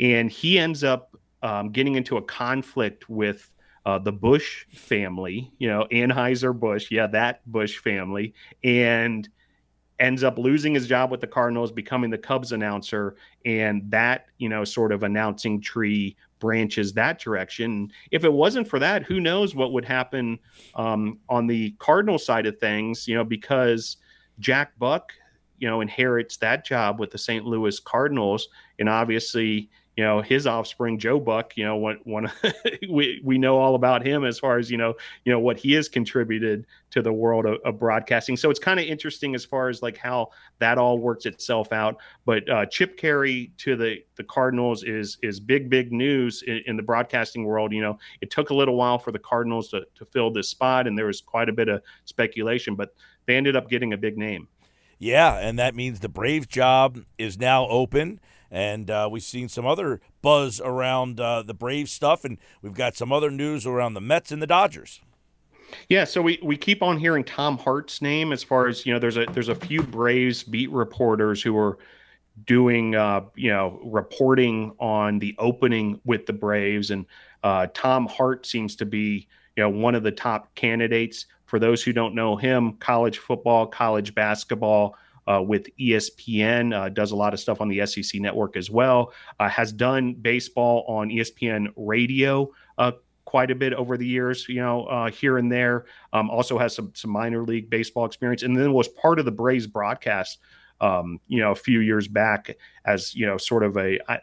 and he ends up um, getting into a conflict with uh, the Busch family you know Anheuser Busch yeah that Busch family and ends up losing his job with the Cardinals, becoming the Cubs announcer, and that you know sort of announcing tree branches that direction. If it wasn't for that, who knows what would happen um, on the Cardinal side of things? You know, because Jack Buck, you know, inherits that job with the St. Louis Cardinals, and obviously. You know his offspring, Joe Buck. You know what one we we know all about him as far as you know you know what he has contributed to the world of, of broadcasting. So it's kind of interesting as far as like how that all works itself out. But uh, Chip Caray to the the Cardinals is is big big news in, in the broadcasting world. You know, it took a little while for the Cardinals to to fill this spot, and there was quite a bit of speculation, but they ended up getting a big name. Yeah, and that means the Brave job is now open. And uh, we've seen some other buzz around uh, the Braves stuff, and we've got some other news around the Mets and the Dodgers. Yeah, so we, we keep on hearing Tom Hart's name as far as you know. There's a there's a few Braves beat reporters who are doing uh, you know reporting on the opening with the Braves, and uh, Tom Hart seems to be you know one of the top candidates. For those who don't know him, college football, college basketball. Uh, with ESPN, uh, does a lot of stuff on the SEC network as well. Uh, has done baseball on ESPN radio uh, quite a bit over the years, you know, uh, here and there. Um, also has some some minor league baseball experience, and then was part of the Braves broadcast, um, you know, a few years back as you know, sort of a, I,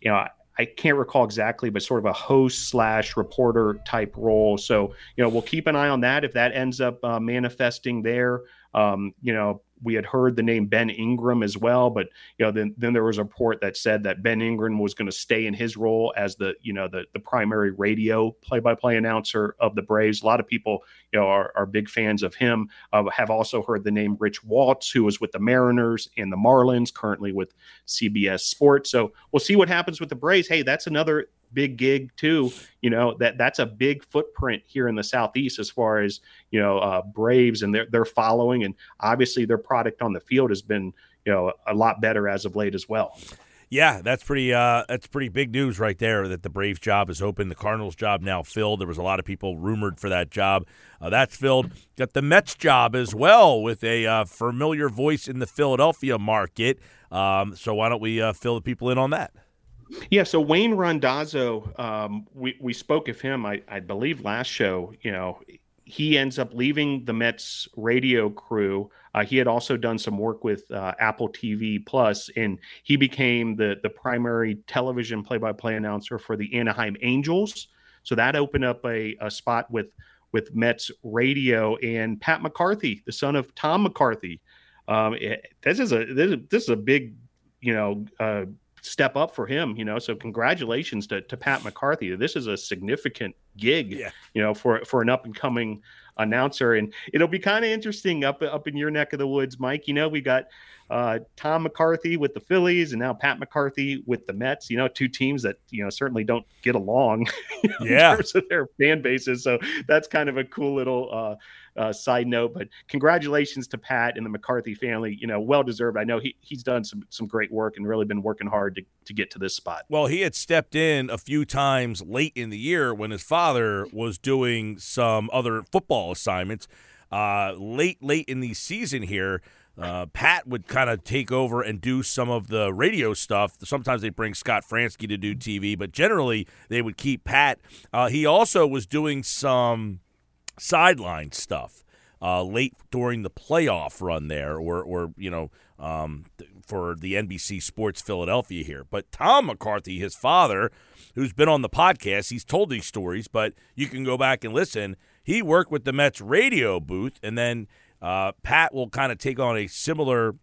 you know. I can't recall exactly, but sort of a host slash reporter type role. So, you know, we'll keep an eye on that. If that ends up uh, manifesting there, um, you know, we had heard the name Ben Ingram as well, but you know, then then there was a report that said that Ben Ingram was going to stay in his role as the you know the the primary radio play by play announcer of the Braves. A lot of people you know are, are big fans of him. Uh, have also heard the name Rich Waltz, who was with the Mariners and the Marlins, currently with CBS Sports. So we'll see what happens with the Braves. Hey, that's another big gig too. You know that that's a big footprint here in the southeast as far as you know uh, Braves and their their following, and obviously their product on the field has been you know a lot better as of late as well. Yeah, that's pretty. Uh, that's pretty big news right there. That the Braves job is open. The Cardinals job now filled. There was a lot of people rumored for that job. Uh, that's filled. Got the Mets job as well with a uh, familiar voice in the Philadelphia market. Um, so why don't we uh, fill the people in on that? Yeah, so Wayne Randazzo, um, we we spoke of him, I, I believe, last show. You know, he ends up leaving the Mets radio crew. Uh, he had also done some work with uh, Apple TV Plus, and he became the the primary television play by play announcer for the Anaheim Angels. So that opened up a, a spot with with Mets radio and Pat McCarthy, the son of Tom McCarthy. Um, it, this is a this is, this is a big you know uh, step up for him, you know. So congratulations to, to Pat McCarthy. This is a significant gig, yeah. you know, for for an up and coming announcer, and it'll be kind of interesting up up in your neck of the woods, Mike. You know, we got uh, Tom McCarthy with the Phillies, and now Pat McCarthy with the Mets. You know, two teams that you know certainly don't get along, yeah, in terms of their fan bases. So that's kind of a cool little uh, uh, side note. But congratulations to Pat and the McCarthy family. You know, well deserved. I know he, he's done some some great work and really been working hard to, to get to this spot. Well, he had stepped in a few times late in the year when his father was doing some other football assignments. Uh, late, late in the season here, uh, Pat would kind of take over and do some of the radio stuff. Sometimes they bring Scott Franzke to do TV, but generally they would keep Pat. Uh, he also was doing some sideline stuff uh, late during the playoff run there, or, or you know, um, for the NBC Sports Philadelphia here. But Tom McCarthy, his father, who's been on the podcast, he's told these stories, but you can go back and listen. He worked with the Mets radio booth, and then uh, Pat will kind of take on a similar.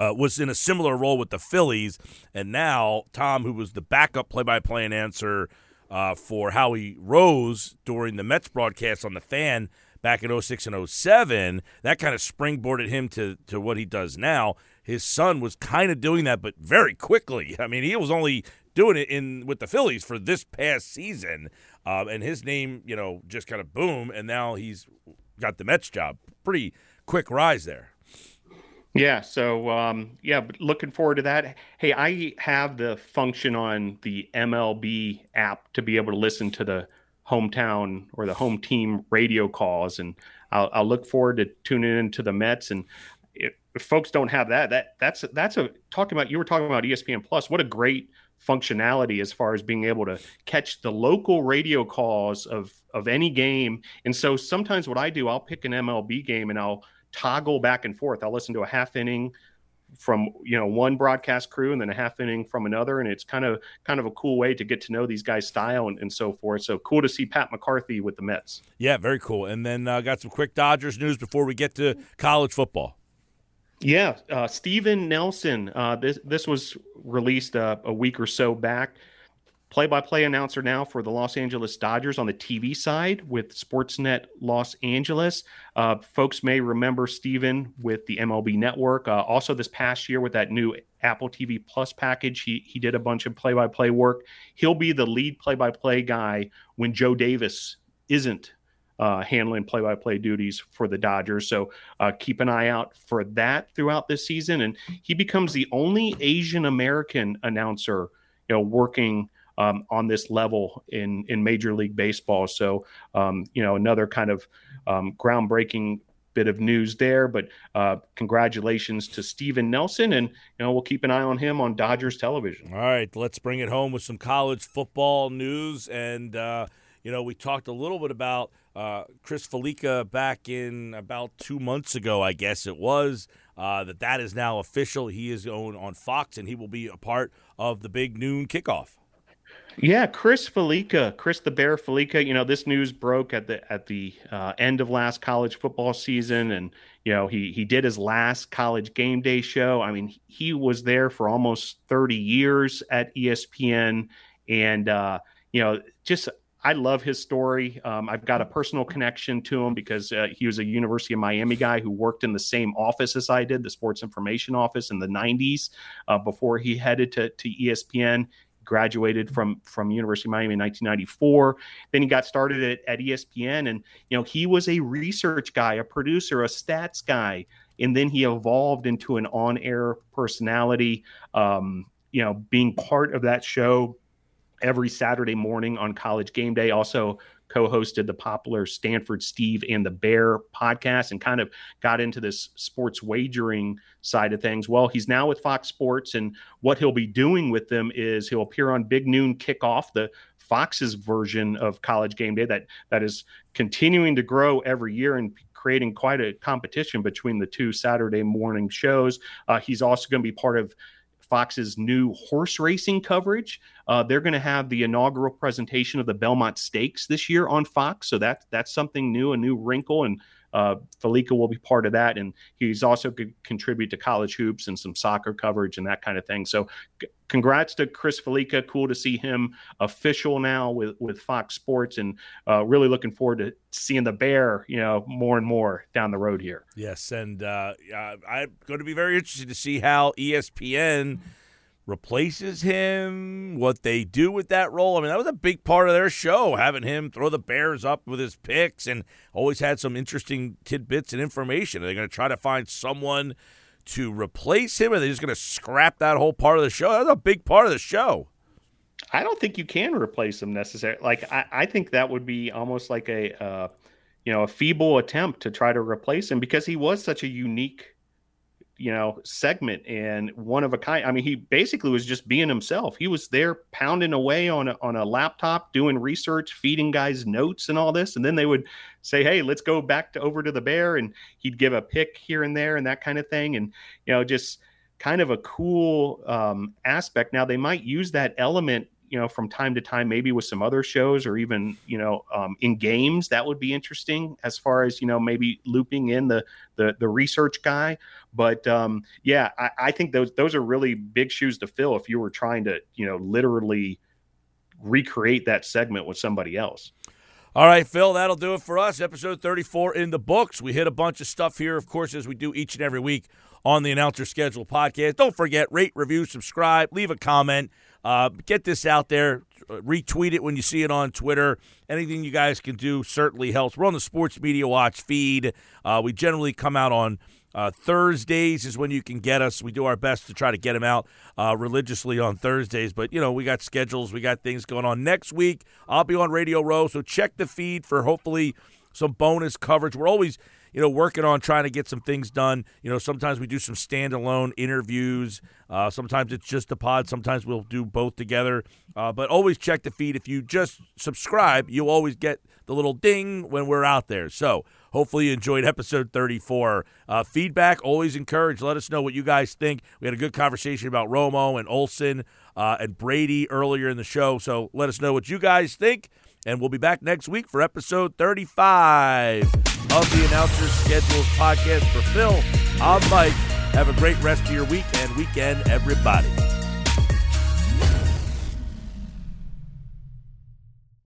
Uh, was in a similar role with the Phillies, and now Tom, who was the backup play-by-play and answer uh, for Howie Rose during the Mets broadcast on the Fan back in 06 and 07. That kind of springboarded him to to what he does now. His son was kind of doing that, but very quickly. I mean, he was only doing it in with the Phillies for this past season, um, and his name, you know, just kind of boom, and now he's got the Mets job. Pretty quick rise there. Yeah. So, um, yeah, but looking forward to that. Hey, I have the function on the MLB app to be able to listen to the hometown or the home team radio calls, and I'll, I'll look forward to tuning into the Mets. And if, if, folks don't have that, that that's that's a talking about. You were talking about ESPN Plus. What a great functionality as far as being able to catch the local radio calls of of any game. And so sometimes what I do, I'll pick an MLB game and I'll toggle back and forth. I'll listen to a half inning from you know one broadcast crew and then a half inning from another. And it's kind of kind of a cool way to get to know these guys style and, and so forth. So cool to see pat mccarthy with the mets. Yeah very cool. And then uh, got some quick dodgers news before we get to college football. Yeah uh, stephen nelson uh, this this was released uh, a week or so back play by play announcer now for the Los Angeles Dodgers on the TV side with Sportsnet Los Angeles. Uh, folks may remember Stephen with the MLB Network. Uh, also, this past year with that new Apple TV Plus package, he, he did a bunch of play by play work. He'll be the lead play by play guy when Joe Davis isn't uh, handling play-by-play duties for the Dodgers. So uh, keep an eye out for that throughout this season. And he becomes the only Asian American announcer, you know, working um, on this level in in Major League Baseball. So um, you know another kind of um, groundbreaking bit of news there. But uh, congratulations to Stephen Nelson, and you know we'll keep an eye on him on Dodgers television. All right, let's bring it home with some college football news, and uh, you know we talked a little bit about. Uh, Chris Fallica back in about two months ago, I guess it was, uh, that that is now official. He is on, on Fox, and he will be a part of the big noon kickoff. Yeah, Chris Fallica, Chris the Bear Fallica. You know, this news broke at the at the uh, end of last college football season, and you know he he did his last college game day show. I mean, he was there for almost thirty years at ESPN, and uh, you know, just I love his story. Um, I've got a personal connection to him because uh, he was a University of Miami guy who worked in the same office as I did, the sports information office in the '90s, uh, before he headed to to ESPN graduated from from University of Miami in 1994. Then he got started at, at ESPN, and you know he was a research guy, a producer, a stats guy, and then he evolved into an on-air personality. Um, you know, being part of that show every Saturday morning on College Game Day. Also co-hosted the popular Stanford Steve and the Bear podcast and kind of got into this sports wagering side of things. Well, he's now with Fox Sports and what he'll be doing with them is he'll appear on Big Noon Kickoff, the Fox's version of College Game Day that that is continuing to grow every year and creating quite a competition between the two Saturday morning shows. Uh, he's also going to be part of Fox's new horse racing coverage. Uh, they're going to have the inaugural presentation of the Belmont Stakes this year on Fox, so that that's something new, a new wrinkle, and uh, Fallica will be part of that, and he's also could contribute to college hoops and some soccer coverage and that kind of thing. So, c- congrats to Chris Fallica. Cool to see him official now with with Fox Sports, and uh, really looking forward to seeing the Bear, you know, more and more down the road here. Yes, and uh, I'm going to be very interested to see how ESPN replaces him, what they do with that role. I mean, that was a big part of their show, having him throw the Bears up with his picks and always had some interesting tidbits and information. Are they going to try to find someone to replace him, or are they just going to scrap that whole part of the show? That's a big part of the show. I don't think you can replace him necessarily. Like, I, I think that would be almost like a, uh, you know, a feeble attempt to try to replace him because he was such a unique you know segment and one of a kind. I mean, he basically was just being himself. He was there pounding away on a, on a laptop, doing research, feeding guys notes and all this, and then they would say, "Hey, let's go back to over to the bear," and he'd give a pick here and there and that kind of thing, and you know just kind of a cool um, aspect. Now they might use that element you know from time to time maybe with some other shows or even you know um, in games that would be interesting as far as you know maybe looping in the the, the research guy but um, yeah I, I think those those are really big shoes to fill if you were trying to you know literally recreate that segment with somebody else all right, Phil, that'll do it for us. Episode 34 in the books. We hit a bunch of stuff here, of course, as we do each and every week on the Announcer Schedule podcast. Don't forget, rate, review, subscribe, leave a comment. Uh, get this out there. Retweet it when you see it on Twitter. Anything you guys can do certainly helps. We're on the Sports Media Watch feed. Uh, we generally come out on uh, Thursdays is when you can get us. We do our best to try to get them out uh, religiously on Thursdays, but you know we got schedules, we got things going on. Next week I'll be on Radio Row, so check the feed for hopefully some bonus coverage. We're always you know, working on trying to get some things done. You know, sometimes we do some standalone interviews. Uh, sometimes it's just a pod. Sometimes we'll do both together. Uh, but always check the feed. If you just subscribe, you'll always get the little ding when we're out there. So hopefully you enjoyed episode 34. Uh, feedback always encouraged. Let us know what you guys think. We had a good conversation about Romo and Olsen uh, and Brady earlier in the show. So let us know what you guys think. And we'll be back next week for episode 35 of the Announcers Schedules podcast. For Phil, I'm Mike. Have a great rest of your week and weekend, everybody.